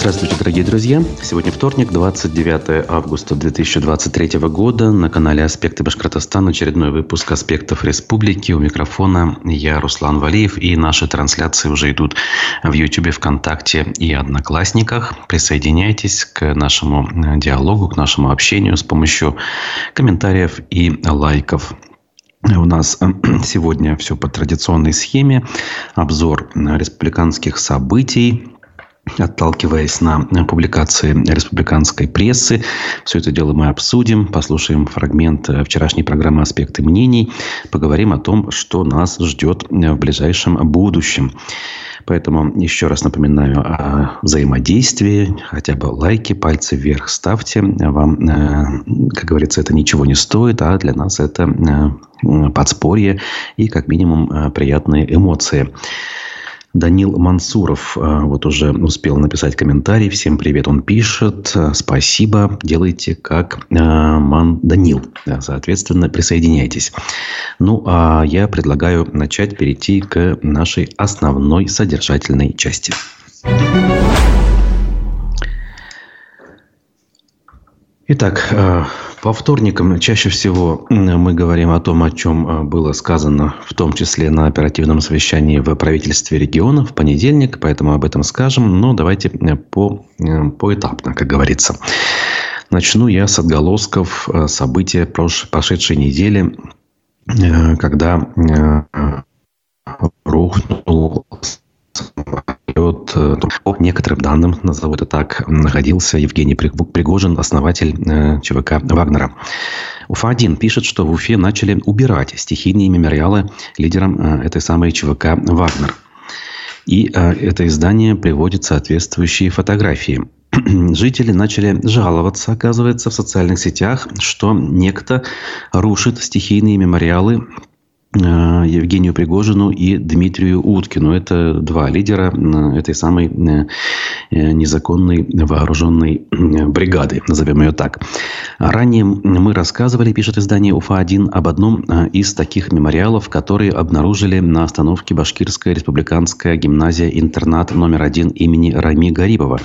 Здравствуйте, дорогие друзья! Сегодня вторник, 29 августа 2023 года. На канале «Аспекты Башкортостана» очередной выпуск «Аспектов Республики». У микрофона я, Руслан Валиев. И наши трансляции уже идут в YouTube, ВКонтакте и Одноклассниках. Присоединяйтесь к нашему диалогу, к нашему общению с помощью комментариев и лайков. У нас сегодня все по традиционной схеме. Обзор республиканских событий, отталкиваясь на публикации республиканской прессы. Все это дело мы обсудим, послушаем фрагмент вчерашней программы «Аспекты мнений», поговорим о том, что нас ждет в ближайшем будущем. Поэтому еще раз напоминаю о взаимодействии. Хотя бы лайки, пальцы вверх ставьте. Вам, э, как говорится, это ничего не стоит, а для нас это э, подспорье и, как минимум, э, приятные эмоции. Данил Мансуров э, вот уже успел написать комментарий. Всем привет, он пишет. Э, спасибо, делайте как э, Ман Данил. Соответственно, присоединяйтесь. Ну, а я предлагаю начать перейти к нашей основной содержательной части. Итак, по вторникам чаще всего мы говорим о том, о чем э, было сказано, в том числе на оперативном совещании в правительстве региона в понедельник, поэтому об этом скажем, но давайте э, по, э, поэтапно, как говорится. Начну я с отголосков события прошедшей недели, когда рухнул самолет, по некоторым данным, назову это так, находился Евгений Пригожин, основатель э, ЧВК «Вагнера». Уфа-1 пишет, что в Уфе начали убирать стихийные мемориалы лидерам э, этой самой ЧВК «Вагнер». И э, это издание приводит соответствующие фотографии. Жители начали жаловаться, оказывается, в социальных сетях, что некто рушит стихийные мемориалы Э, Евгению Пригожину и Дмитрию Уткину. Это два лидера э, этой самой э, незаконной вооруженной бригады, назовем ее так. Ранее мы рассказывали, пишет издание УФА-1, об одном из таких мемориалов, которые обнаружили на остановке Башкирская республиканская гимназия-интернат номер один имени Рами Гарибова,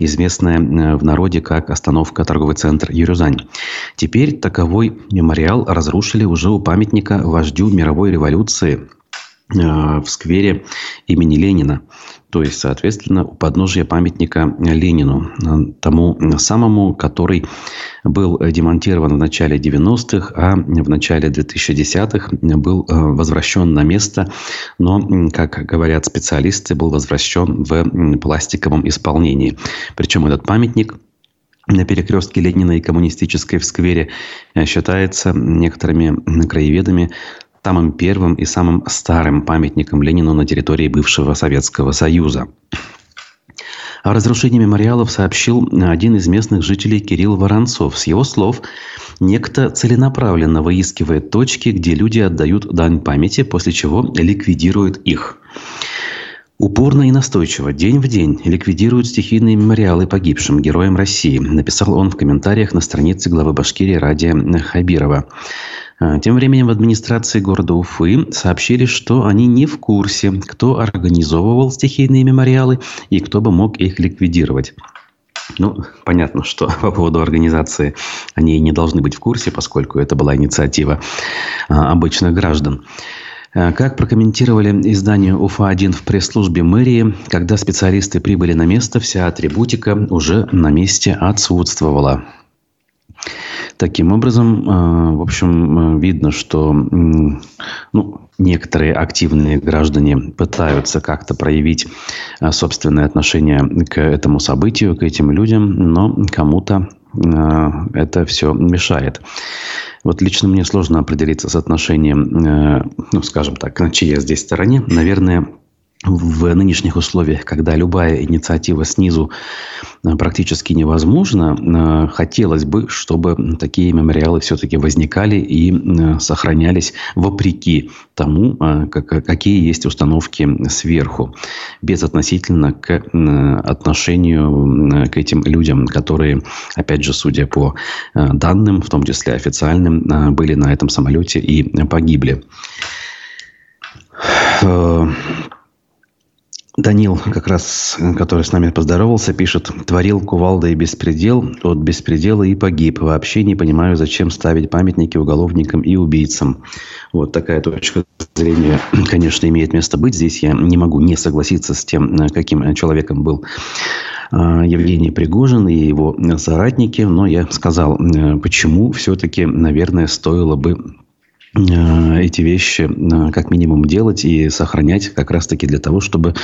известная в народе как остановка торговый центр Юрюзань. Теперь таковой мемориал разрушили уже у памятника вождю мировой революции э, в сквере имени Ленина. То есть, соответственно, у подножия памятника Ленину, э, тому самому, который был демонтирован в начале 90-х, а в начале 2010-х был э, возвращен на место, но, как говорят специалисты, был возвращен в пластиковом исполнении. Причем этот памятник на перекрестке Ленина и Коммунистической в сквере считается некоторыми краеведами самым первым и самым старым памятником Ленину на территории бывшего Советского Союза. О разрушении мемориалов сообщил один из местных жителей Кирилл Воронцов. С его слов, некто целенаправленно выискивает точки, где люди отдают дань памяти, после чего ликвидирует их. Упорно и настойчиво, день в день, ликвидируют стихийные мемориалы погибшим героям России, написал он в комментариях на странице главы Башкирии Радия Хабирова. А, тем временем в администрации города Уфы сообщили, что они не в курсе, кто организовывал стихийные мемориалы и кто бы мог их ликвидировать. Ну, понятно, что по поводу организации они не должны быть в курсе, поскольку это была инициатива а, обычных граждан. А, как прокомментировали издание УФА-1 в пресс-службе мэрии, когда специалисты прибыли на место, вся атрибутика уже на месте отсутствовала. Таким образом, э, в общем, э, видно, что ну, некоторые активные граждане пытаются как-то проявить э, собственное отношение к этому событию, к этим людям, но кому-то это все мешает. Вот лично мне сложно определиться с отношением, ну, скажем так, на чьей я здесь стороне. Наверное, в нынешних условиях, когда любая инициатива снизу э, практически невозможна, э, хотелось бы, чтобы такие мемориалы все-таки возникали и э, сохранялись вопреки тому, какие есть установки сверху, безотносительно к отношению к этим людям, которые, опять же, судя по данным, в том числе официальным, были на этом самолете и погибли. Данил, как раз, который с нами поздоровался, пишет, творил кувалда и беспредел, от беспредела и погиб. Вообще не понимаю, зачем ставить памятники уголовникам и убийцам. Вот такая точка зрения, конечно, имеет место быть. Здесь я не могу не согласиться с тем, каким человеком был Евгений Пригожин и его соратники. Но я сказал, почему все-таки, наверное, стоило бы Э, эти вещи э, как минимум делать и сохранять как раз-таки для того, чтобы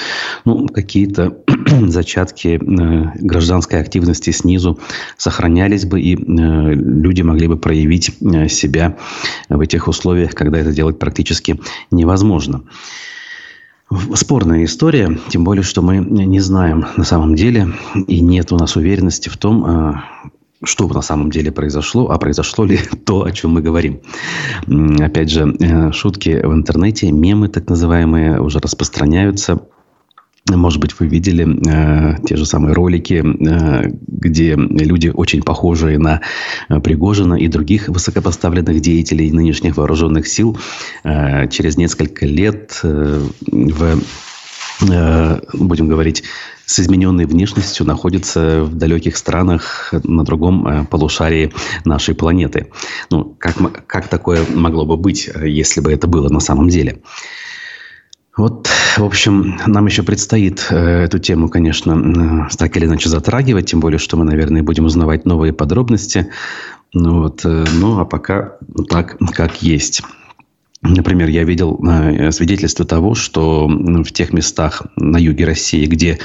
ну, какие-то зачатки э, гражданской активности снизу сохранялись бы и люди могли бы проявить себя в этих условиях, когда это делать практически невозможно. Спорная история, тем более, что мы не знаем на самом деле и нет у нас уверенности в том, что на самом деле произошло, а произошло ли то, о чем мы говорим. Опять же, э, шутки в интернете, мемы так называемые уже распространяются. Может быть, вы видели э, те же самые ролики, э, где люди, очень похожие на Пригожина и других высокопоставленных деятелей нынешних вооруженных сил, э, через несколько лет э, в Э, будем говорить, с измененной внешностью находится в далеких странах на другом э, полушарии нашей планеты. Ну, как, как такое могло бы быть, если бы это было на самом деле? Вот, в общем, нам еще предстоит э, эту тему, конечно, так или иначе затрагивать, тем более, что мы, наверное, будем узнавать новые подробности. Ну, вот, ну а пока так, как есть. Например, я видел э, свидетельство того, что в тех местах на юге России, где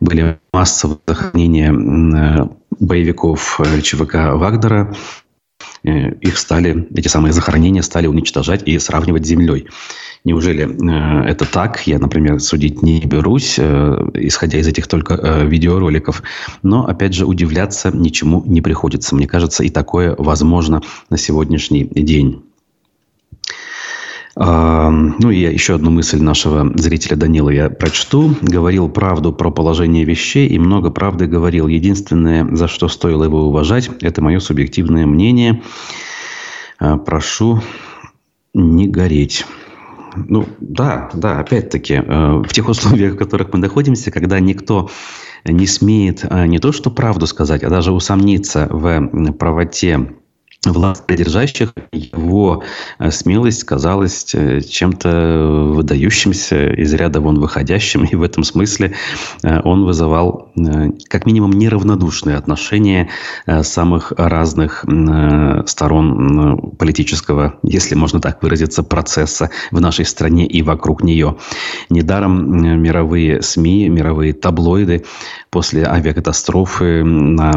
были массовые захоронения э, боевиков э, ЧВК Вагнера, их стали, эти самые захоронения стали уничтожать и сравнивать с землей. Неужели это так? Я, например, судить не берусь, исходя из этих только видеороликов. Но, опять же, удивляться ничему не приходится. Мне кажется, и такое возможно на сегодняшний день. Ну и еще одну мысль нашего зрителя Данила я прочту. Говорил правду про положение вещей и много правды говорил. Единственное, за что стоило его уважать, это мое субъективное мнение. А, прошу не гореть. Ну, да, да, опять-таки, э, в тех условиях, в которых мы находимся, когда никто не смеет а, не то что правду сказать, а даже усомниться в правоте властодержащих его э, смелость казалась э, чем-то выдающимся, из ряда вон выходящим. И в этом смысле э, он вызывал как минимум неравнодушные отношения самых разных сторон политического, если можно так выразиться, процесса в нашей стране и вокруг нее. Недаром мировые СМИ, мировые таблоиды после авиакатастрофы на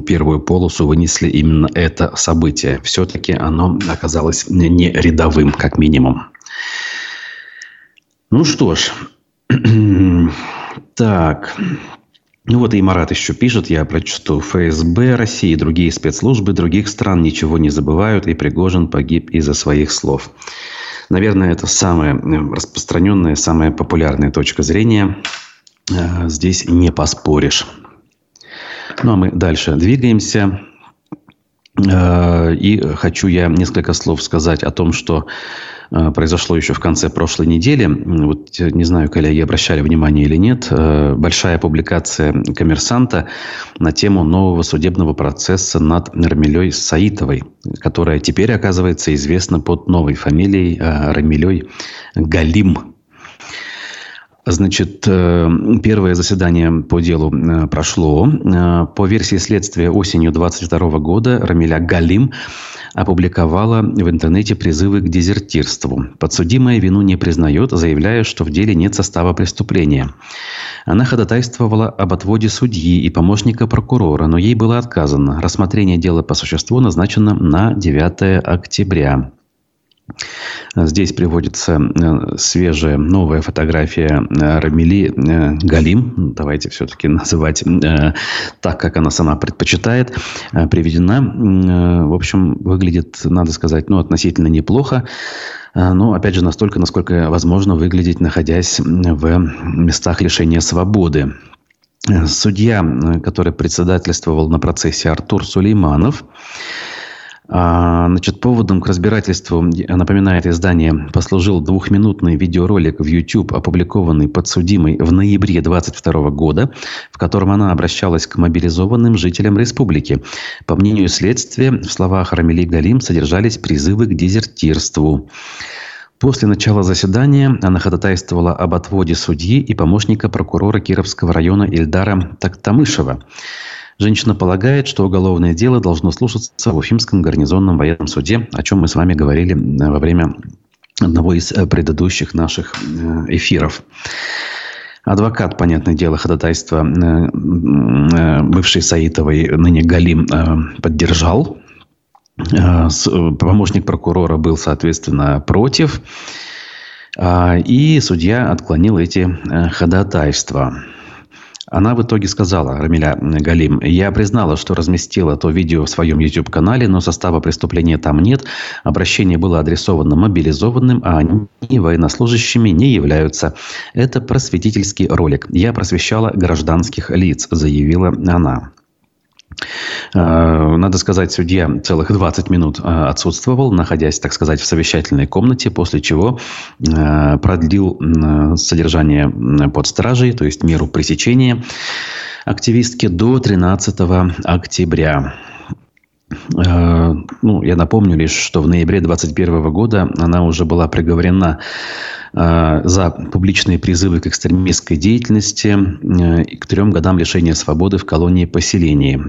первую полосу вынесли именно это событие. Все-таки оно оказалось не рядовым, как минимум. Ну что ж, так, ну вот и Марат еще пишет, я прочту. ФСБ России и другие спецслужбы других стран ничего не забывают, и Пригожин погиб из-за своих слов. Наверное, это самая распространенная, самая популярная точка зрения Э, здесь не поспоришь. Ну, а мы дальше двигаемся. Э, и хочу я несколько слов сказать о том, что э, произошло еще в конце прошлой недели. Вот не знаю, коллеги обращали внимание или нет. Большая публикация коммерсанта на тему нового судебного процесса над Рамилей Саитовой, которая теперь оказывается известна под новой фамилией Рамилей Галим. Значит, э, первое заседание по делу э, прошло. Э, по версии следствия осенью 22 года Рамиля Галим опубликовала в интернете призывы к дезертирству. Подсудимая вину не признает, заявляя, что в деле нет состава преступления. Она ходатайствовала об отводе судьи и помощника прокурора, но ей было отказано. Рассмотрение дела по существу назначено на 9 октября. Здесь приводится э, свежая новая фотография э, Рамили э, Галим. Давайте все-таки называть так, как она сама предпочитает. Приведена. В общем, выглядит, надо сказать, ну, относительно неплохо. Но, опять же, настолько, насколько возможно выглядеть, находясь в местах лишения свободы. Судья, который председательствовал на процессе Артур Сулейманов, значит, поводом к разбирательству, напоминает издание, послужил двухминутный видеоролик в YouTube, опубликованный подсудимой в ноябре 2022 года, в котором она обращалась к мобилизованным жителям республики. По мнению следствия, в словах Рамили Галим содержались призывы к дезертирству. После начала заседания она ходатайствовала об отводе судьи и помощника прокурора Кировского района Ильдара Тактамышева. Женщина полагает, что уголовное дело должно слушаться в Уфимском гарнизонном военном суде, о чем мы с вами говорили э, во время одного из э, предыдущих наших э, эфиров. Адвокат, понятное дело, ходатайство бывшей Саитовой, ныне Галим, поддержал. Помощник прокурора был, соответственно, против. А, и судья отклонил эти ходатайства. Она в итоге сказала, Рамиля Галим, я признала, что разместила то видео в своем YouTube-канале, но состава преступления там нет. Обращение было адресовано мобилизованным, а они военнослужащими не являются. Это просветительский ролик. Я просвещала гражданских лиц, заявила она. Э, надо сказать, судья целых 20 минут э, отсутствовал, находясь, так сказать, в совещательной комнате, после чего э, продлил содержание под стражей, то есть меру пресечения активистки до 13 октября. Ну, я напомню лишь, что в ноябре 2021 года она уже была приговорена за публичные призывы к экстремистской деятельности э, к трем годам лишения свободы в колонии поселении.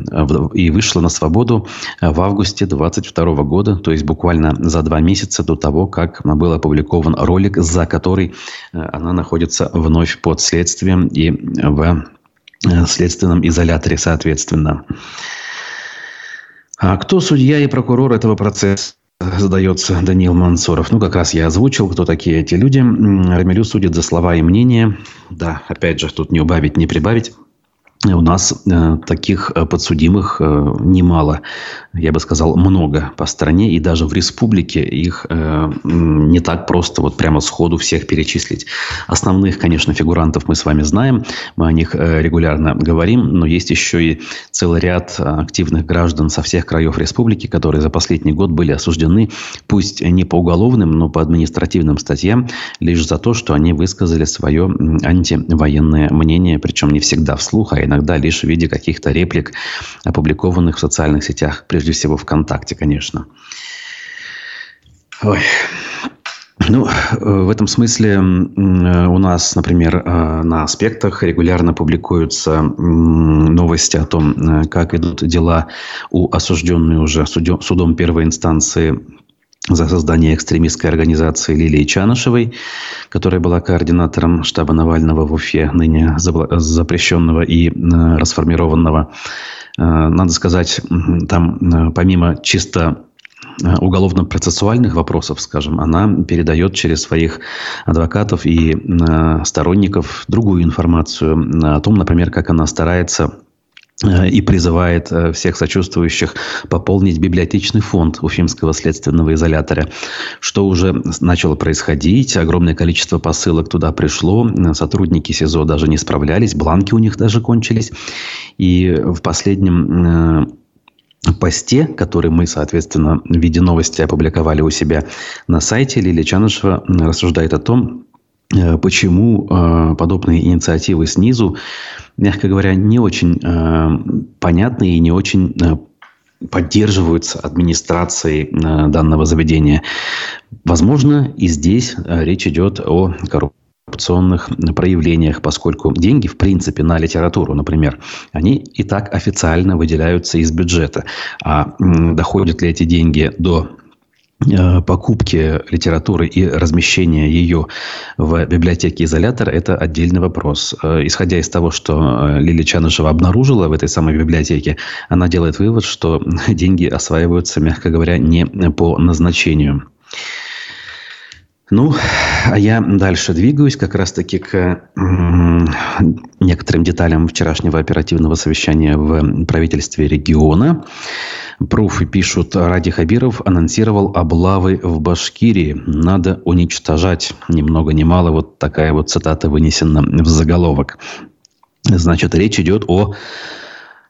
И вышла на свободу в августе 22 года, то есть буквально за два месяца до того, как был опубликован ролик, за который э, она находится вновь под следствием и в следственном изоляторе, соответственно. А кто судья и прокурор этого процесса? Задается Даниил Мансуров. Ну, как раз я озвучил, кто такие эти люди. Рамилю судит за слова и мнения. Да, опять же, тут не убавить, не прибавить. У нас э, таких э, подсудимых э, немало, я бы сказал, много по стране, и даже в республике их не так просто вот прямо сходу всех перечислить. Основных, конечно, фигурантов мы с вами знаем, мы о них регулярно говорим, но есть еще и целый ряд активных граждан со всех краев республики, которые за последний год были осуждены, пусть не по уголовным, но по административным статьям, лишь за то, что они высказали свое антивоенное мнение, причем не всегда вслух, а иногда иногда лишь в виде каких-то реплик, опубликованных в социальных сетях, прежде всего ВКонтакте, конечно. Ой. Ну, в этом смысле у нас, например, э, на аспектах регулярно публикуются новости о том, э, как идут дела у осужденной уже судом первой инстанции за создание экстремистской организации Лилии Чанышевой, которая была координатором штаба Навального в Уфе, ныне запрещенного и э, расформированного. Э, надо сказать, там э, помимо чисто уголовно-процессуальных вопросов, скажем, она передает через своих адвокатов и сторонников другую информацию о том, например, как она старается и призывает э, всех сочувствующих пополнить библиотечный фонд Уфимского следственного изолятора, что уже начало происходить. Огромное количество посылок туда пришло. Сотрудники СИЗО даже не справлялись. Бланки у них даже кончились. И в последнем э, посте, который мы, соответственно, в виде новости опубликовали у себя на сайте, Лилия Чанышева рассуждает о том, почему подобные инициативы снизу мягко говоря, не очень э, понятны и не очень э, поддерживаются администрацией э, данного заведения. Возможно, и здесь э, речь идет о коррупционных проявлениях, поскольку деньги, в принципе, на литературу, например, они и так официально выделяются из бюджета. А доходят ли эти деньги до Э, покупки литературы и размещения ее в библиотеке изолятор – это отдельный вопрос. Э, исходя из того, что э, Лилия Чанышева обнаружила в этой самой библиотеке, она делает вывод, что деньги осваиваются, мягко говоря, не по назначению. Ну, а я дальше двигаюсь как раз-таки к некоторым деталям вчерашнего оперативного совещания в правительстве региона. Пруфы пишут, Ради Хабиров анонсировал облавы в Башкирии. Надо уничтожать. Ни много ни мало. Вот такая вот цитата вынесена в заголовок. Значит, речь идет о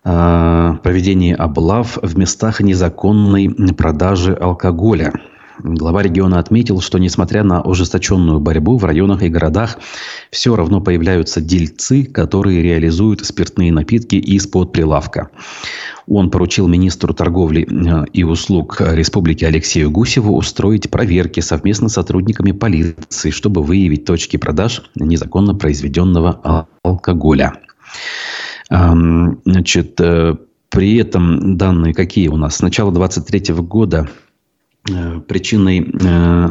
проведении облав в местах незаконной продажи алкоголя. Глава региона отметил, что несмотря на ужесточенную борьбу в районах и городах все равно появляются дельцы, которые реализуют спиртные напитки из-под прилавка. Он поручил министру торговли э, и услуг республики Алексею Гусеву устроить проверки совместно с сотрудниками полиции, чтобы выявить точки продаж незаконно произведенного алкоголя. Значит, э, при этом данные какие у нас? С начала 2023 года причиной э,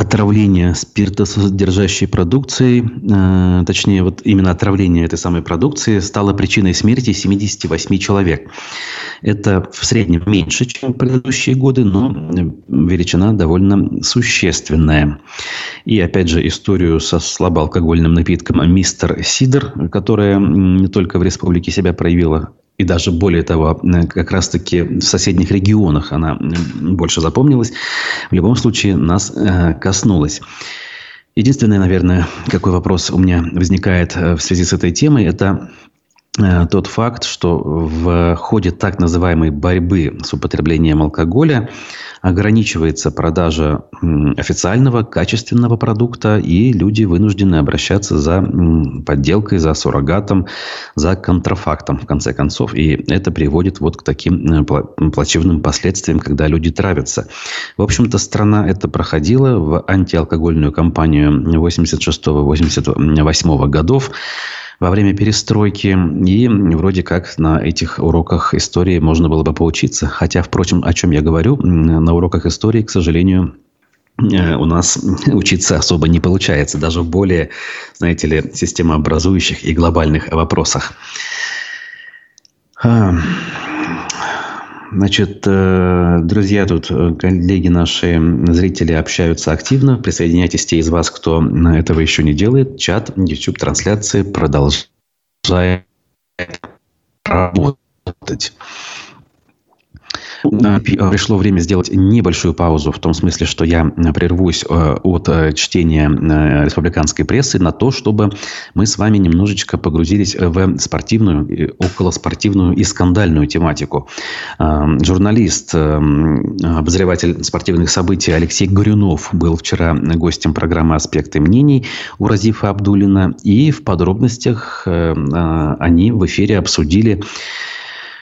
отравления спиртосодержащей продукцией, э, точнее, вот именно отравление этой самой продукции стало причиной смерти 78 человек. Это в среднем меньше, чем в предыдущие годы, но величина довольно существенная. И опять же историю со слабоалкогольным напитком «Мистер Сидор», которая не только в республике себя проявила и даже более того, как раз-таки в соседних регионах она больше запомнилась, в любом случае нас э, коснулась. Единственное, наверное, какой вопрос у меня возникает э, в связи с этой темой, это э, тот факт, что в ходе так называемой борьбы с употреблением алкоголя ограничивается продажа официального качественного продукта, и люди вынуждены обращаться за подделкой, за суррогатом, за контрафактом, в конце концов. И это приводит вот к таким э, плачевным последствиям, когда люди травятся. В общем-то, страна это проходила в антиалкогольную кампанию 86-88 годов во время перестройки. И вроде как на этих уроках истории можно было бы поучиться. Хотя, впрочем, о чем я говорю, на уроках истории, к сожалению, э, у нас учиться особо не получается, даже в более, знаете ли, системообразующих и глобальных вопросах. Значит, э, друзья, тут э, коллеги наши, зрители общаются активно. Присоединяйтесь те из вас, кто этого еще не делает. Чат, YouTube-трансляции продолжает работать. Пришло время сделать небольшую паузу, в том смысле, что я прервусь э, от э, чтения э, республиканской прессы на то, чтобы мы с вами немножечко погрузились в спортивную, околоспортивную и скандальную тематику. Журналист, обозреватель спортивных событий Алексей Горюнов был вчера гостем программы «Аспекты мнений» у Разифа Абдулина. И в подробностях они в эфире обсудили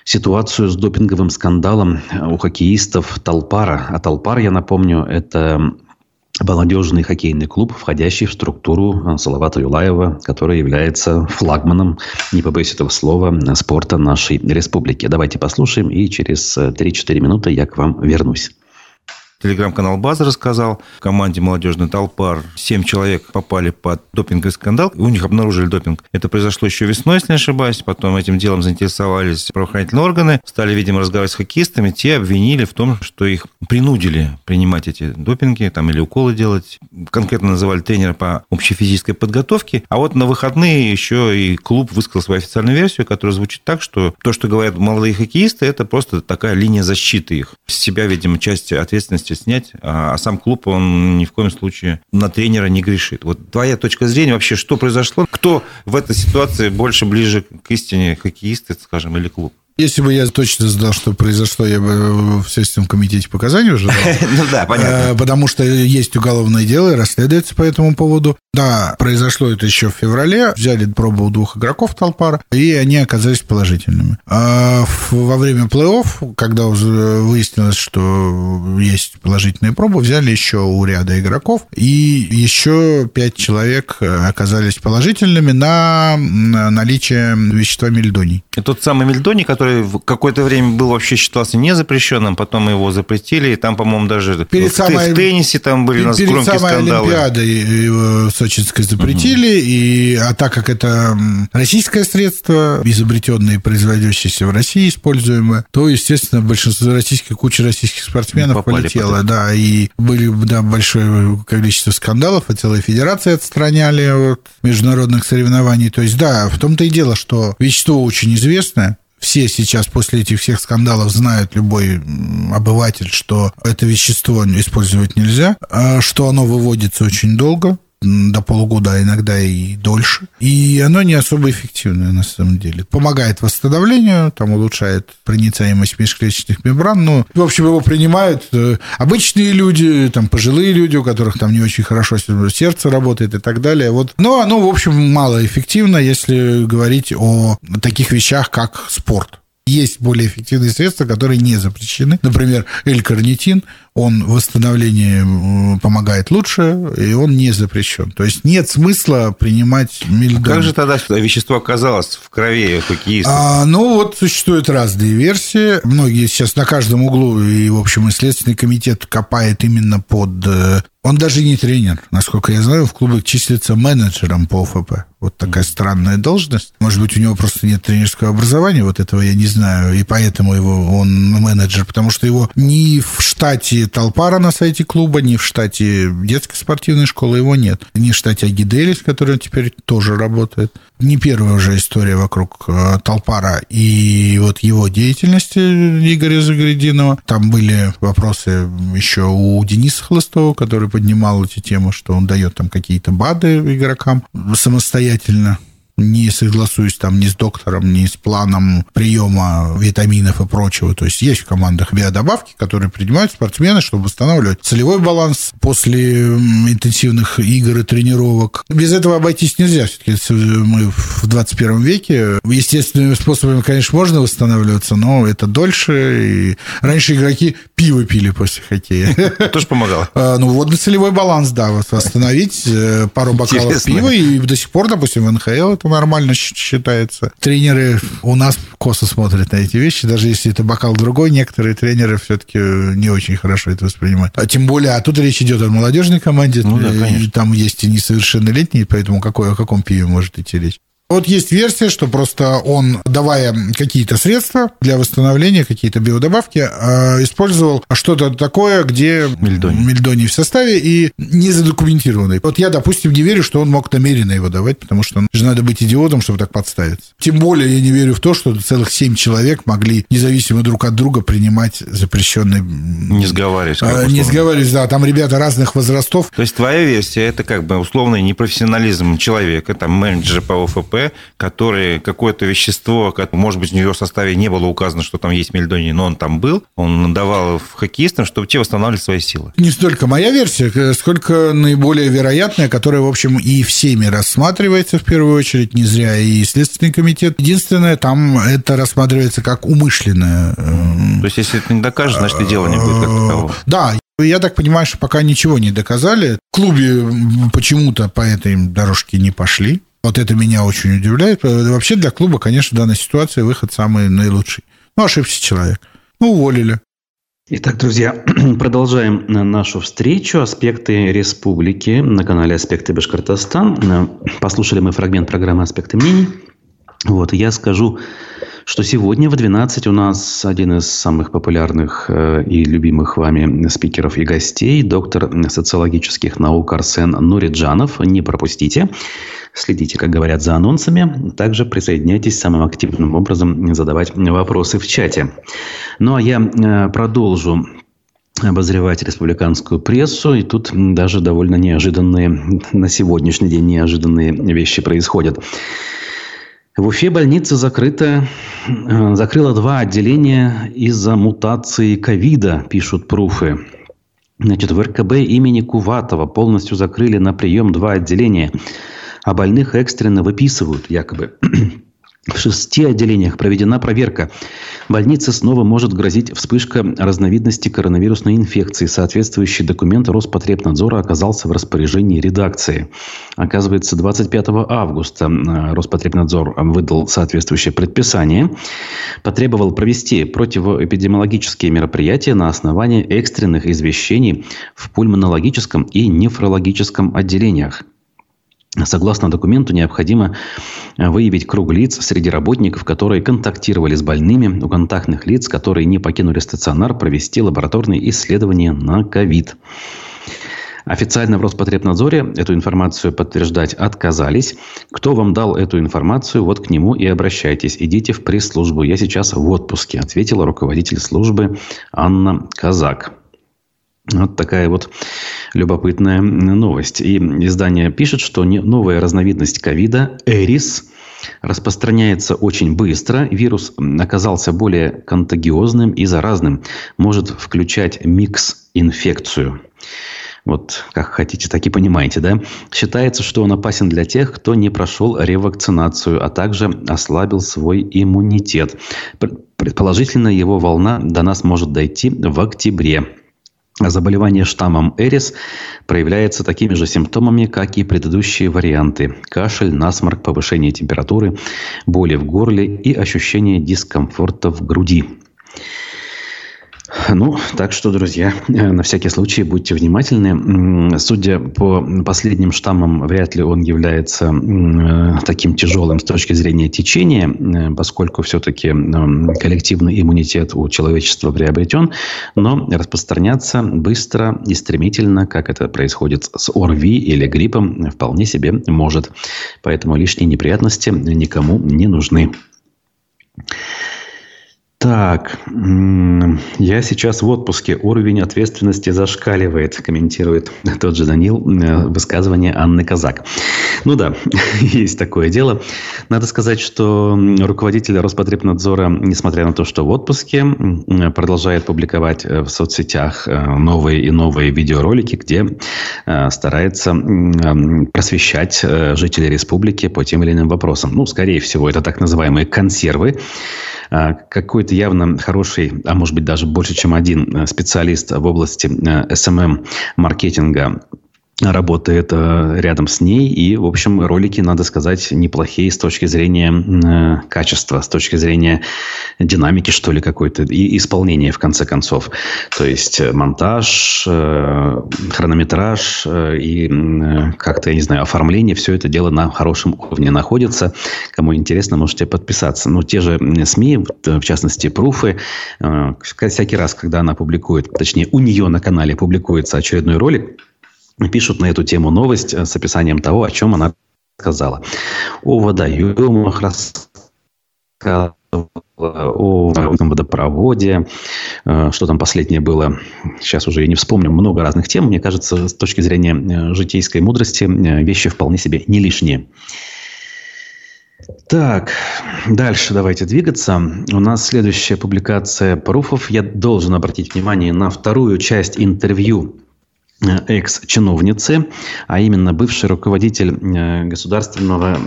ситуацию с допинговым скандалом у хоккеистов Талпара. А Талпар, я напомню, это молодежный хоккейный клуб, входящий в структуру Салавата Юлаева, который является флагманом, не побоюсь этого слова, спорта нашей республики. Давайте послушаем, и через 3-4 минуты я к вам вернусь. Телеграм-канал «База» рассказал. В команде «Молодежный толпар» семь человек попали под допинговый скандал. У них обнаружили допинг. Это произошло еще весной, если не ошибаюсь. Потом этим делом заинтересовались правоохранительные органы. Стали, видимо, разговаривать с хоккеистами. Те обвинили в том, что их принудили принимать эти допинги там, или уколы делать. Конкретно называли тренера по общей физической подготовке. А вот на выходные еще и клуб высказал свою официальную версию, которая звучит так, что то, что говорят молодые хоккеисты, это просто такая линия защиты их. С себя, видимо, часть ответственности ответственности снять, а, а сам клуб, он ни в коем случае на тренера не грешит. Вот твоя точка зрения вообще, что произошло? Кто в этой ситуации больше ближе к истине, хоккеисты, скажем, или клуб? Если бы я точно знал, что произошло, я бы в Следственном комитете показания уже дал. Ну да, понятно. Э, потому что есть уголовное дело и расследуется по этому поводу. Да, произошло это еще в феврале. Взяли пробу у двух игроков Толпара, и они оказались положительными. А во время плей-офф, когда выяснилось, что есть положительные пробы, взяли еще у ряда игроков, и еще пять человек оказались положительными на наличие вещества мельдоний. Тот самый мельдоний, который который какое-то время был вообще считался незапрещенным, потом его запретили, и там, по-моему, даже перед в, самой, в теннисе там были нас перед громкие самой скандалы. Олимпиадой Сочинской запретили, угу. и, а так как это российское средство, изобретенное и производящееся в России, используемое, то, естественно, большинство российских, куча российских спортсменов Попали полетело, да, и были да, большое количество скандалов, а целые федерации отстраняли от международных соревнований. То есть, да, в том-то и дело, что вещество очень известное, все сейчас после этих всех скандалов знают, любой обыватель, что это вещество использовать нельзя, а что оно выводится очень долго, до полугода, а иногда и дольше. И оно не особо эффективное на самом деле. Помогает восстановлению, там улучшает проницаемость межклеточных мембран. Ну, в общем, его принимают э, обычные люди, там, пожилые люди, у которых там не очень хорошо сердце работает и так далее. Вот. Но оно, в общем, малоэффективно, если говорить о таких вещах, как спорт. Есть более эффективные средства, которые не запрещены. Например, L-карнитин, он в восстановлении помогает лучше, и он не запрещен. То есть нет смысла принимать мельдон. А как же тогда вещество оказалось в крови хоккеистов? А, ну, вот существуют разные версии. Многие сейчас на каждом углу, и, в общем, и Следственный комитет копает именно под э, он даже не тренер. Насколько я знаю, в клубе числится менеджером по ОФП. Вот такая странная должность. Может быть, у него просто нет тренерского образования, вот этого я не знаю, и поэтому его он менеджер, потому что его ни в штате Толпара на сайте клуба, ни в штате детской спортивной школы его нет. Ни в штате Агиделис, который теперь тоже работает. Не первая уже история вокруг э, Толпара и вот его деятельности Игоря Загрединова. Там были вопросы еще у Дениса Хлыстова, который поднимал эти темы, что он дает там какие-то БАДы игрокам самостоятельно не согласуюсь там ни с доктором, ни с планом приема витаминов и прочего. То есть есть в командах биодобавки, которые принимают спортсмены, чтобы восстанавливать целевой баланс после интенсивных игр и тренировок. Без этого обойтись нельзя. Все-таки мы в 21 веке. Естественными способами, конечно, можно восстанавливаться, но это дольше. И раньше игроки пиво пили после хоккея. Тоже помогало. А, ну, водно-целевой баланс, да, восстановить э, пару бокалов пива. И до сих пор, допустим, в НХЛ это нормально считается. Тренеры у нас косо смотрят на эти вещи, даже если это бокал другой, некоторые тренеры все-таки не очень хорошо это воспринимают. А тем более, а тут речь идет о молодежной команде, ну, да, и там есть и несовершеннолетние, поэтому какой, о каком пиве может идти речь? Вот есть версия, что просто он, давая какие-то средства для восстановления, какие-то биодобавки, а, использовал что-то такое, где мельдоний. мельдоний в составе и не задокументированный. Вот я, допустим, не верю, что он мог намеренно его давать, потому что же надо быть идиотом, чтобы так подставиться. Тем более я не верю в то, что целых семь человек могли независимо друг от друга принимать запрещенный... Не сговариваясь. А, не сговариваясь, да. Там ребята разных возрастов. То есть твоя версия, это как бы условный непрофессионализм человека, там менеджер по ОФП, который какое-то вещество, может быть, в составе не было указано, что там есть мельдоний, но он там был, он давал хоккеистам, чтобы те восстанавливали свои силы. Не столько моя версия, сколько наиболее вероятная, которая, в общем, и всеми рассматривается в первую очередь, не зря и Следственный комитет. Единственное, там это рассматривается как умышленное. То есть, если это не докажешь, значит, и дела не будет как такового. Да, я так понимаю, что пока ничего не доказали. В клубе почему-то по этой дорожке не пошли. Вот это меня очень удивляет. Вообще для клуба, конечно, в данной ситуации выход самый наилучший. Ну, ошибся человек. Ну, уволили. Итак, друзья, продолжаем нашу встречу «Аспекты республики» на канале «Аспекты Башкортостан». Послушали мы фрагмент программы «Аспекты мнений». Вот, я скажу, что сегодня в 12 у нас один из самых популярных э, и любимых вами спикеров и гостей, доктор социологических наук Арсен Нуриджанов. Не пропустите. Следите, как говорят, за анонсами. Также присоединяйтесь самым активным образом задавать вопросы в чате. Ну, а я э, продолжу обозревать республиканскую прессу. И тут даже довольно неожиданные, на сегодняшний день неожиданные вещи происходят. В Уфе больница закрыта, э, закрыла два отделения из-за мутации ковида, пишут пруфы. Значит, в РКБ имени Куватова полностью закрыли на прием два отделения – а больных экстренно выписывают якобы. В шести отделениях проведена проверка. Больнице снова может грозить вспышка разновидности коронавирусной инфекции. Соответствующий документ Роспотребнадзора оказался в распоряжении редакции. Оказывается, 25 августа э, Роспотребнадзор выдал соответствующее предписание. Потребовал провести противоэпидемиологические мероприятия на основании экстренных извещений в пульмонологическом и нефрологическом отделениях. Согласно документу, необходимо э, выявить круг лиц среди работников, которые контактировали с больными, у контактных лиц, которые не покинули стационар, провести лабораторные исследования на ковид. Официально в Роспотребнадзоре эту информацию подтверждать отказались. Кто вам дал эту информацию, вот к нему и обращайтесь. Идите в пресс-службу. Я сейчас в отпуске, ответила руководитель службы Анна Казак. Вот такая вот любопытная новость. И издание пишет, что новая разновидность ковида, Эрис, распространяется очень быстро. Вирус оказался более контагиозным и заразным. Может включать микс-инфекцию. Вот как хотите, так и понимаете, да? Считается, что он опасен для тех, кто не прошел ревакцинацию, а также ослабил свой иммунитет. Предположительно, его волна до нас может дойти в октябре. Заболевание штаммом Эрис проявляется такими же симптомами, как и предыдущие варианты. Кашель, насморк, повышение температуры, боли в горле и ощущение дискомфорта в груди. Ну, так что, друзья, э, на всякий случай будьте внимательны. Судя по последним штаммам, вряд ли он является э, таким тяжелым с точки зрения течения, э, поскольку все-таки коллективный иммунитет у человечества приобретен, но распространяться быстро и стремительно, как это происходит с ОРВИ или гриппом, вполне себе может. Поэтому лишние неприятности никому не нужны. Так, я сейчас в отпуске. Уровень ответственности зашкаливает, комментирует тот же Данил э, высказывание Анны Казак. Ну да, есть такое дело. Надо сказать, что руководитель Роспотребнадзора, несмотря на то, что в отпуске, продолжает публиковать э, в соцсетях э, новые и новые видеоролики, где старается просвещать жителей республики по тем или иным вопросам. Ну, скорее всего, это так называемые консервы, а, какой-то явно хороший, а может быть даже больше, чем один э, специалист в области SMM-маркетинга э, работает э, рядом с ней. И, в общем, ролики, надо сказать, неплохие с точки зрения э, качества, с точки зрения динамики, что ли, какой-то, и исполнения, в конце концов. То есть, э, монтаж, хронометраж и как-то, я не знаю, оформление, все это дело на хорошем уровне находится. Кому интересно, можете подписаться. Ну, те же СМИ, в частности, Пруфы, всякий раз, когда она публикует, точнее, у нее на канале публикуется очередной ролик, пишут на эту тему новость э, с описанием того, о чем она сказала. О водоемах рассказывала, о водопроводе, э, что там последнее было, сейчас уже я не вспомню, много разных тем. Мне кажется, с точки зрения э, житейской мудрости, вещи вполне себе не лишние. Так, дальше давайте двигаться. У нас следующая публикация пруфов. Я должен обратить внимание на вторую часть интервью экс-чиновницы, а именно бывший руководитель э, государственного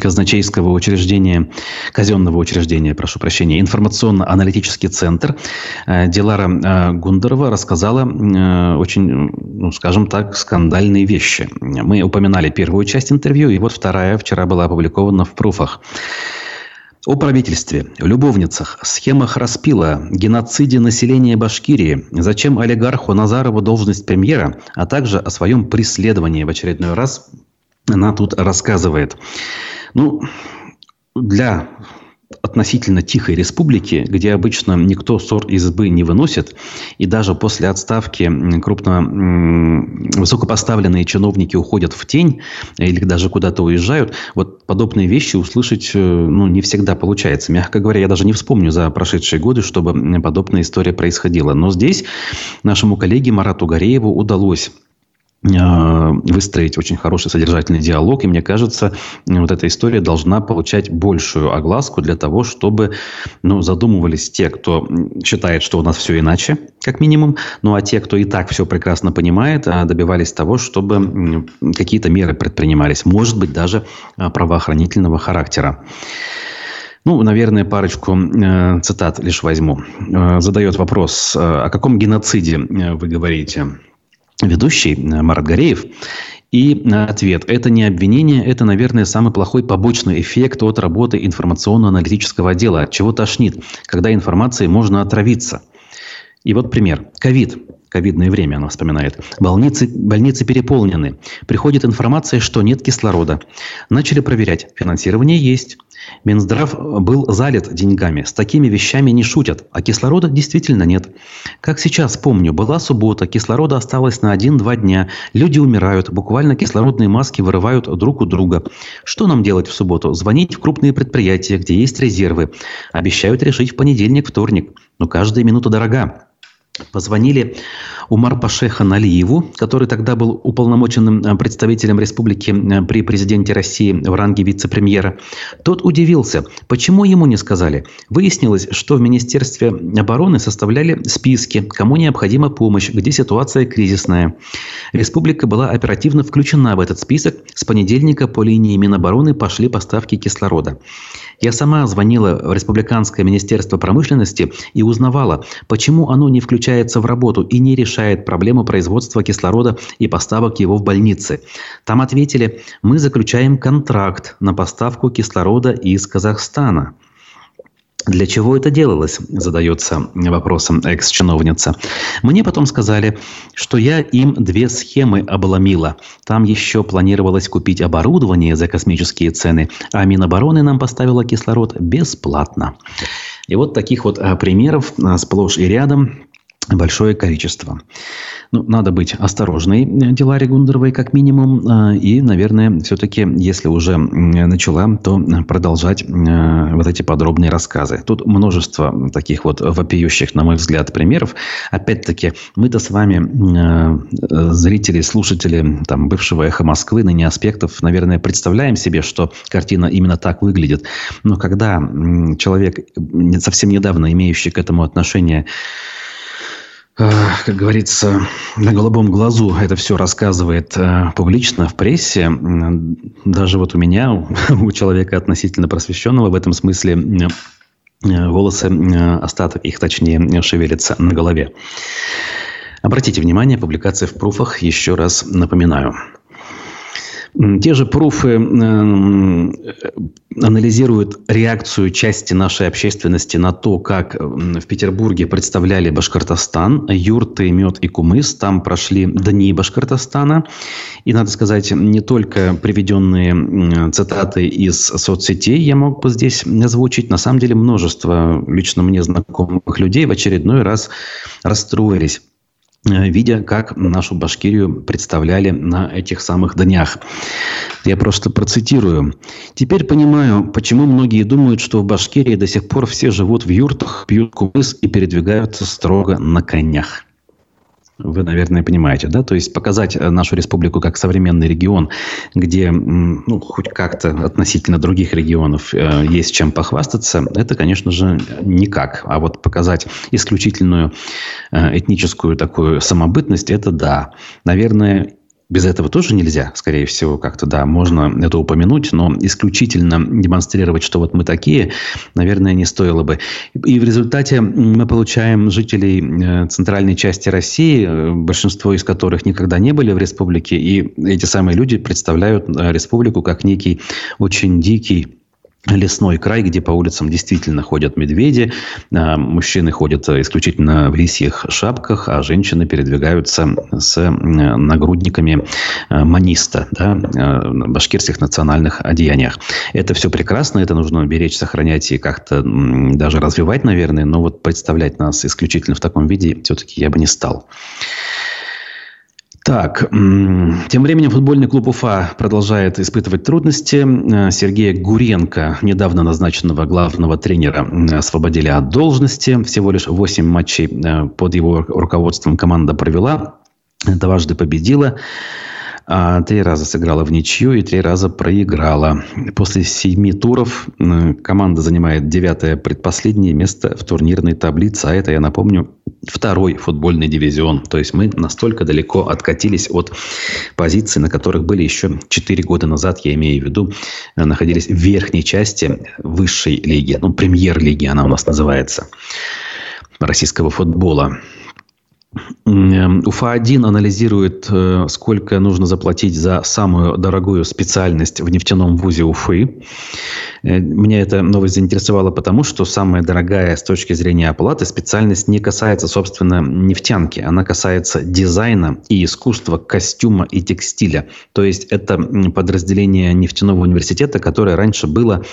казначейского учреждения, казенного учреждения, прошу прощения, информационно-аналитический центр э, Дилара Гундарова рассказала очень, ну, скажем так, скандальные вещи. Мы упоминали первую часть интервью, и вот вторая вчера была опубликована в пруфах. О правительстве, любовницах, схемах распила, геноциде населения Башкирии, зачем олигарху Назарову должность премьера, а также о своем преследовании в очередной раз она тут рассказывает. Ну, для относительно тихой республики, где обычно никто ссор избы не выносит, и даже после отставки крупно высокопоставленные чиновники уходят в тень или даже куда-то уезжают, вот подобные вещи услышать э, ну, не всегда получается. Мягко говоря, я даже не вспомню за прошедшие годы, чтобы подобная история происходила. Но здесь нашему коллеге Марату Горееву удалось выстроить очень хороший содержательный диалог. И мне кажется, вот эта история должна получать большую огласку для того, чтобы ну, задумывались те, кто считает, что у нас все иначе, как минимум, ну а те, кто и так все прекрасно понимает, а добивались того, чтобы какие-то меры предпринимались. Может быть, даже а, правоохранительного характера. Ну, наверное, парочку э, цитат лишь возьму. Э, задает вопрос, э, о каком геноциде э, вы говорите? Ведущий э, Марат Гореев. И э, ответ – это не обвинение, это, наверное, самый плохой побочный эффект от работы информационно-аналитического отдела, от чего тошнит, когда информацией можно отравиться. И вот пример. Ковид. Ковидное время, она вспоминает. Больницы, больницы переполнены. Приходит информация, что нет кислорода. Начали проверять. Финансирование есть. Минздрав был залит деньгами. С такими вещами не шутят. А кислорода действительно нет. Как сейчас помню, была суббота, кислорода осталось на 1-2 дня. Люди умирают. Буквально кислородные маски вырывают друг у друга. Что нам делать в субботу? Звонить в крупные предприятия, где есть резервы. Обещают решить в понедельник, вторник. Но каждая минута дорога. Позвонили Умар-Пашеха Налиеву, который тогда был уполномоченным э, представителем республики э, при президенте России в ранге вице-премьера. Тот удивился, почему ему не сказали. Выяснилось, что в Министерстве обороны составляли списки, кому необходима помощь, где ситуация кризисная. Республика была оперативно включена в этот список. С понедельника по линии Минобороны пошли поставки кислорода. Я сама звонила в Республиканское министерство промышленности и узнавала, почему оно не включается в работу и не решает проблему производства кислорода и поставок его в больницы. Там ответили, мы заключаем контракт на поставку кислорода из Казахстана. Для чего это делалось, задается вопросом экс-чиновница. Мне потом сказали, что я им две схемы обломила. Там еще планировалось купить оборудование за космические цены, а Минобороны нам поставила кислород бесплатно. И вот таких вот а, примеров а, сплошь и рядом большое количество. Ну, надо быть осторожной, э, Диларе Гундеровой, как минимум. Э, и, наверное, все-таки, если уже начала, то продолжать э, вот эти подробные рассказы. Тут множество таких вот вопиющих, на мой взгляд, примеров. Опять-таки, мы-то с вами, зрители, слушатели там, бывшего «Эхо Москвы», ныне аспектов, наверное, представляем себе, что картина именно так выглядит. Но когда человек, совсем недавно имеющий к этому отношение, как говорится, на голубом глазу это все рассказывает э, публично в прессе. Даже вот у меня, у человека относительно просвещенного в этом смысле, э, волосы, э, остаток их точнее, шевелится на голове. Обратите внимание, публикация в пруфах, еще раз напоминаю – те же пруфы анализируют реакцию части нашей общественности на то, как в Петербурге представляли Башкортостан, юрты, мед и кумыс. Там прошли дни Башкортостана. И, надо сказать, не только приведенные цитаты из соцсетей я мог бы здесь озвучить. На самом деле множество лично мне знакомых людей в очередной раз расстроились Э, видя, как нашу Башкирию представляли на этих самых днях. Я просто процитирую. «Теперь понимаю, почему многие думают, что в Башкирии до сих пор все живут в юртах, пьют кумыс и передвигаются строго на конях». Вы, наверное, понимаете, да? То есть показать э, нашу республику как современный регион, где, ну, хоть как-то относительно других регионов э, есть чем похвастаться, это, конечно же, никак. А вот показать исключительную э, этническую такую самобытность, это да. Наверное, без этого тоже нельзя, скорее всего, как-то, да, можно это упомянуть, но исключительно демонстрировать, что вот мы такие, наверное, не стоило бы. И в результате мы получаем жителей э, центральной части России, э, большинство из которых никогда не были в республике, и эти самые люди представляют э, республику как некий очень дикий лесной край, где по улицам действительно ходят медведи. А, мужчины ходят исключительно в лисьих шапках, а женщины передвигаются с нагрудниками а, маниста, да, башкирских национальных одеяниях. Это все прекрасно, это нужно беречь, сохранять и как-то даже развивать, наверное, но вот представлять нас исключительно в таком виде все-таки я бы не стал. Так, тем временем футбольный клуб Уфа продолжает испытывать трудности. Э, Сергея Гуренко, недавно назначенного главного тренера, освободили от должности. Всего лишь 8 матчей э, под его руководством команда провела. Дважды победила. А три раза сыграла в ничью и три раза проиграла. После семи туров команда занимает девятое предпоследнее место в турнирной таблице. А это, я напомню, второй футбольный дивизион. То есть мы настолько далеко откатились от позиций, на которых были еще четыре года назад, я имею в виду, находились в верхней части высшей лиги. Ну, премьер-лиги она у нас называется российского футбола. УФА-1 анализирует, э, сколько нужно заплатить за самую дорогую специальность в нефтяном вузе Уфы. Э, меня эта новость заинтересовала потому, что самая дорогая с точки зрения оплаты специальность не касается, собственно, нефтянки. Она касается дизайна и искусства костюма и текстиля. То есть это подразделение нефтяного университета, которое раньше было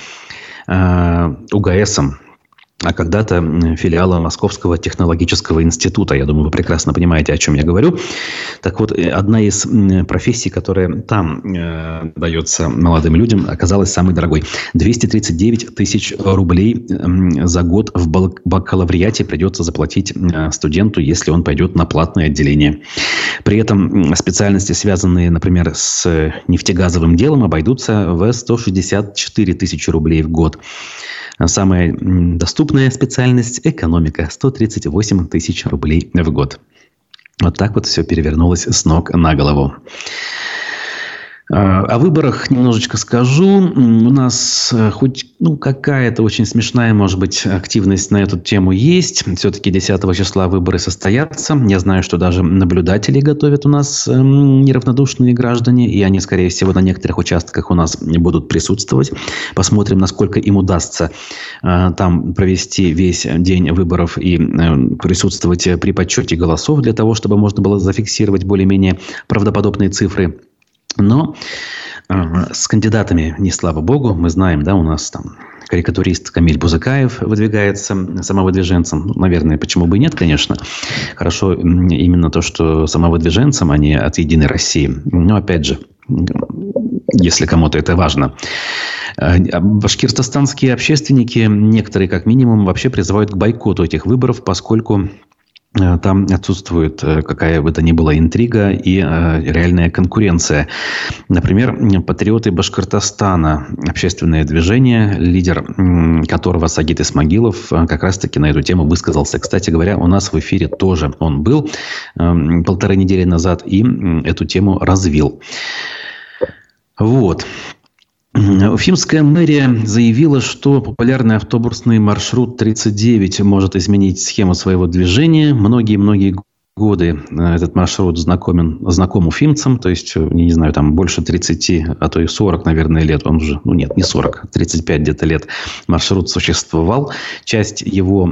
э, УГСом, а когда-то филиала Московского технологического института. Я думаю, вы прекрасно понимаете, о чем я говорю. Так вот, э, одна из профессий, которая там э, дается молодым людям, оказалась самой дорогой. 239 тысяч рублей за год в бакалавриате придется заплатить э, студенту, если он пойдет на платное отделение. При этом специальности, связанные, например, с нефтегазовым делом, обойдутся в 164 тысячи рублей в год. Самая доступная специальность – экономика. 138 тысяч рублей в год. Вот так вот все перевернулось с ног на голову. А, о выборах немножечко скажу. У нас э, хоть ну, какая-то очень смешная, может быть, активность на эту тему есть. Все-таки 10 числа выборы состоятся. Я знаю, что даже наблюдатели готовят у нас эм, неравнодушные граждане, и они, скорее всего, на некоторых участках у нас будут присутствовать. Посмотрим, насколько им удастся э, там провести весь день выборов и э, присутствовать при подсчете голосов для того, чтобы можно было зафиксировать более-менее правдоподобные цифры. Но э, с кандидатами не слава богу. Мы знаем, да, у нас там карикатурист Камиль Бузыкаев выдвигается самовыдвиженцем. Ну, наверное, почему бы и нет, конечно. Хорошо именно то, что самовыдвиженцем, а не от «Единой России». Но, опять же, если кому-то это важно. Э, башкиртостанские общественники, некоторые как минимум, вообще призывают к бойкоту этих выборов, поскольку там отсутствует э, какая бы то ни была интрига и э, реальная конкуренция. Например, патриоты Башкортостана, общественное движение, лидер которого Сагит Исмагилов как раз-таки на эту тему высказался. Кстати говоря, у нас в эфире тоже он был полторы недели назад и эту тему развил. Вот. Уфимская мэрия заявила, что популярный автобусный маршрут 39 может изменить схему своего движения. Многие-многие годы э, этот маршрут знакомен, знаком уфимцам, то есть, э, не знаю, там больше 30, а то и 40, наверное, лет, он уже, ну нет, не 40, 35 где-то лет маршрут существовал. Часть его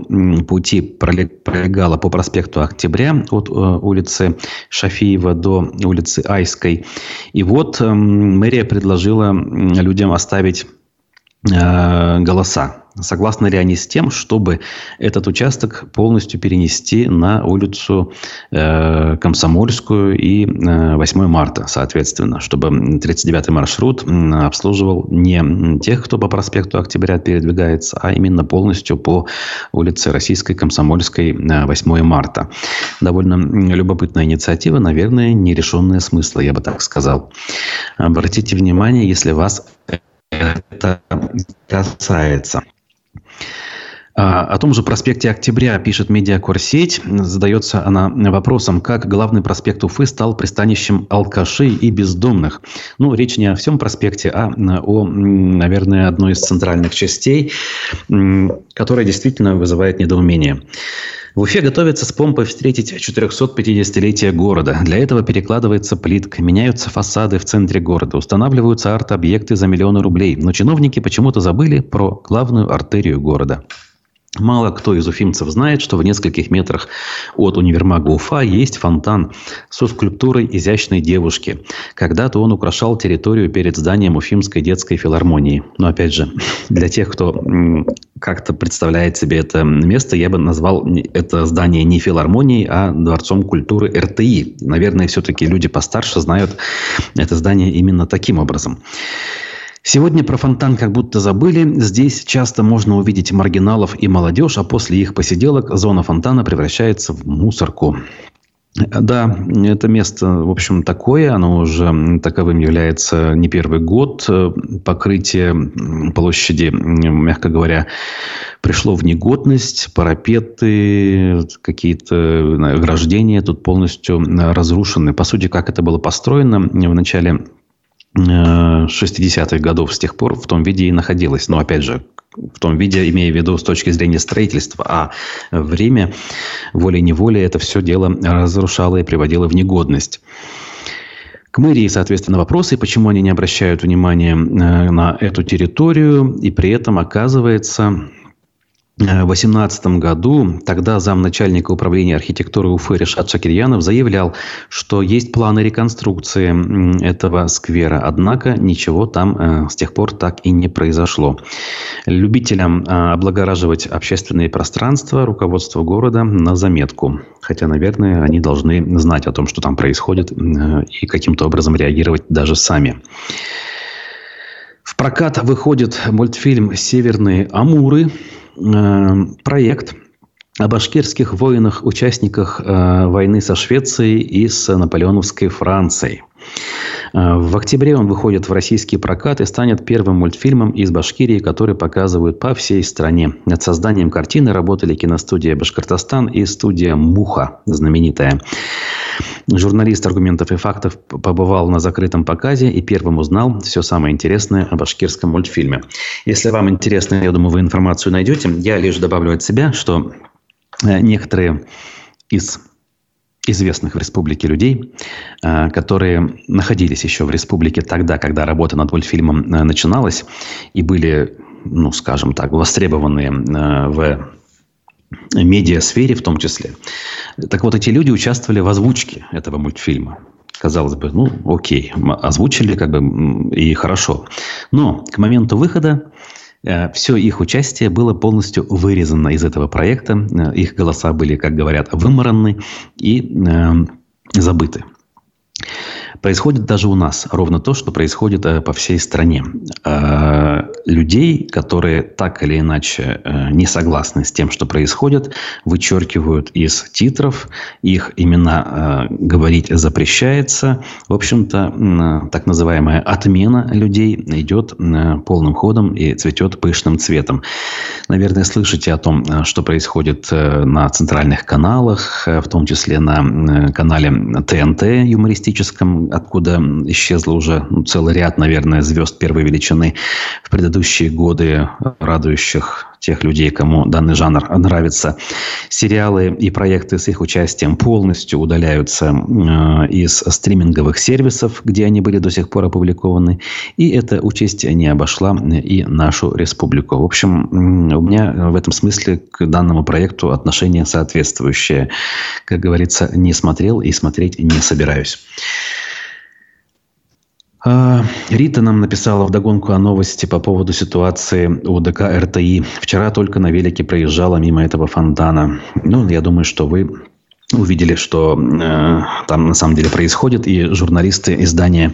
пути пролегала по проспекту Октября от э, улицы Шафиева до улицы Айской. И вот мэрия предложила людям оставить голоса Согласны ли они с тем, чтобы этот участок полностью перенести на улицу э, Комсомольскую и э, 8 марта, соответственно, чтобы 39-й маршрут обслуживал не тех, кто по проспекту Октября передвигается, а именно полностью по улице Российской Комсомольской э, 8 марта. Довольно любопытная инициатива, наверное, нерешенная смысла, я бы так сказал. Обратите внимание, если вас это касается. А, о том же проспекте Октября пишет медиакурсеть. Задается она вопросом, как главный проспект Уфы стал пристанищем алкашей и бездомных. Ну, речь не о всем проспекте, а о, наверное, одной из центральных частей, которая действительно вызывает недоумение. В Уфе готовится с помпой встретить 450-летие города. Для этого перекладывается плитка, меняются фасады в центре города, устанавливаются арт-объекты за миллионы рублей. Но чиновники почему-то забыли про главную артерию города. Мало кто из уфимцев знает, что в нескольких метрах от универмага Уфа есть фонтан со скульптурой изящной девушки. Когда-то он украшал территорию перед зданием Уфимской детской филармонии. Но опять же, для тех, кто как-то представляет себе это место, я бы назвал это здание не филармонией, а Дворцом культуры РТИ. Наверное, все-таки люди постарше знают это здание именно таким образом. Сегодня про фонтан как будто забыли. Здесь часто можно увидеть маргиналов и молодежь, а после их посиделок зона фонтана превращается в мусорку. Да, это место, в общем, такое. Оно уже таковым является не первый год. Покрытие площади, мягко говоря, пришло в негодность. Парапеты, какие-то ограждения тут полностью разрушены. По сути, как это было построено в начале 60-х годов с тех пор в том виде и находилась. Но, опять же, в том виде, имея в виду с точки зрения строительства, а время волей-неволей это все дело разрушало и приводило в негодность. К мэрии, соответственно, вопросы, почему они не обращают внимания э, на эту территорию, и при этом оказывается, 2018 году тогда замначальника управления архитектуры Уфы Решат Шакирьянов заявлял, что есть планы реконструкции этого сквера, однако ничего там э, с тех пор так и не произошло. Любителям э, облагораживать общественные пространства руководство города на заметку. Хотя, наверное, они должны знать о том, что там происходит э, и каким-то образом реагировать даже сами. В прокат выходит мультфильм «Северные Амуры», Э, проект о башкирских воинах, участниках э, войны со Швецией и с наполеоновской Францией. Э, в октябре он выходит в российский прокат и станет первым мультфильмом из Башкирии, который показывают по всей стране. Над созданием картины работали киностудия «Башкортостан» и студия «Муха», знаменитая. Журналист аргументов и фактов побывал на закрытом показе и первым узнал все самое интересное о башкирском мультфильме. Если вам интересно, я думаю, вы информацию найдете. Я лишь добавлю от себя, что э, некоторые из известных в республике людей, э, которые находились еще в республике тогда, когда работа над мультфильмом э, начиналась, и были, ну, скажем так, востребованные в медиасфере в том числе. Так вот, эти люди участвовали в озвучке этого мультфильма. Казалось бы, ну, окей, озвучили как бы и хорошо. Но к моменту выхода э, все их участие было полностью вырезано из этого проекта. Э, их голоса были, как говорят, вымораны и э, забыты. Происходит даже у нас ровно то, что происходит э, по всей стране. Э, людей, которые так или иначе э, не согласны с тем, что происходит, вычеркивают из титров, их имена говорить запрещается. В общем-то, так называемая отмена людей идет полным ходом и цветет пышным цветом. Наверное, слышите о том, что происходит на центральных каналах, в том числе на канале ТНТ юмористическом, откуда исчезло уже ну, целый ряд, наверное, звезд первой величины в предыдущие годы, радующих тех людей, кому данный жанр нравится. Сериалы и проекты с их участием полностью удаляются э, из стриминговых сервисов, где они были до сих пор опубликованы. И эта участь не обошла и нашу республику. В общем, у меня в этом смысле к данному проекту отношение соответствующее. Как говорится, не смотрел и смотреть не собираюсь. А, Рита нам написала в догонку о новости по поводу ситуации у ДК РТИ. Вчера только на велике проезжала мимо этого фонтана. Ну, я думаю, что вы увидели, что э, там на самом деле происходит, и журналисты издания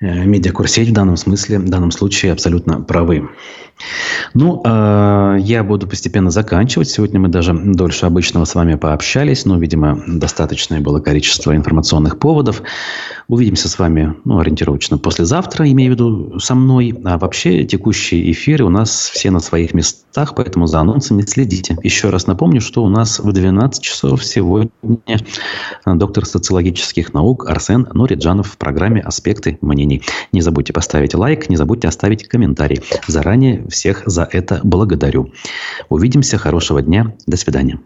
э, Медиакурсеть в данном смысле, в данном случае абсолютно правы. Ну, э, я буду постепенно заканчивать. Сегодня мы даже дольше обычного с вами пообщались, но, видимо, достаточное было количество информационных поводов. Увидимся с вами, ну, ориентировочно послезавтра, имею в виду со мной. А вообще текущие эфиры у нас все на своих местах, поэтому за анонсами следите. Еще раз напомню, что у нас в 12 часов сегодня доктор социологических наук Арсен Нориджанов в программе «Аспекты мнений». Не забудьте поставить лайк, не забудьте оставить комментарий. Заранее всех за это благодарю. Увидимся. Хорошего дня. До свидания.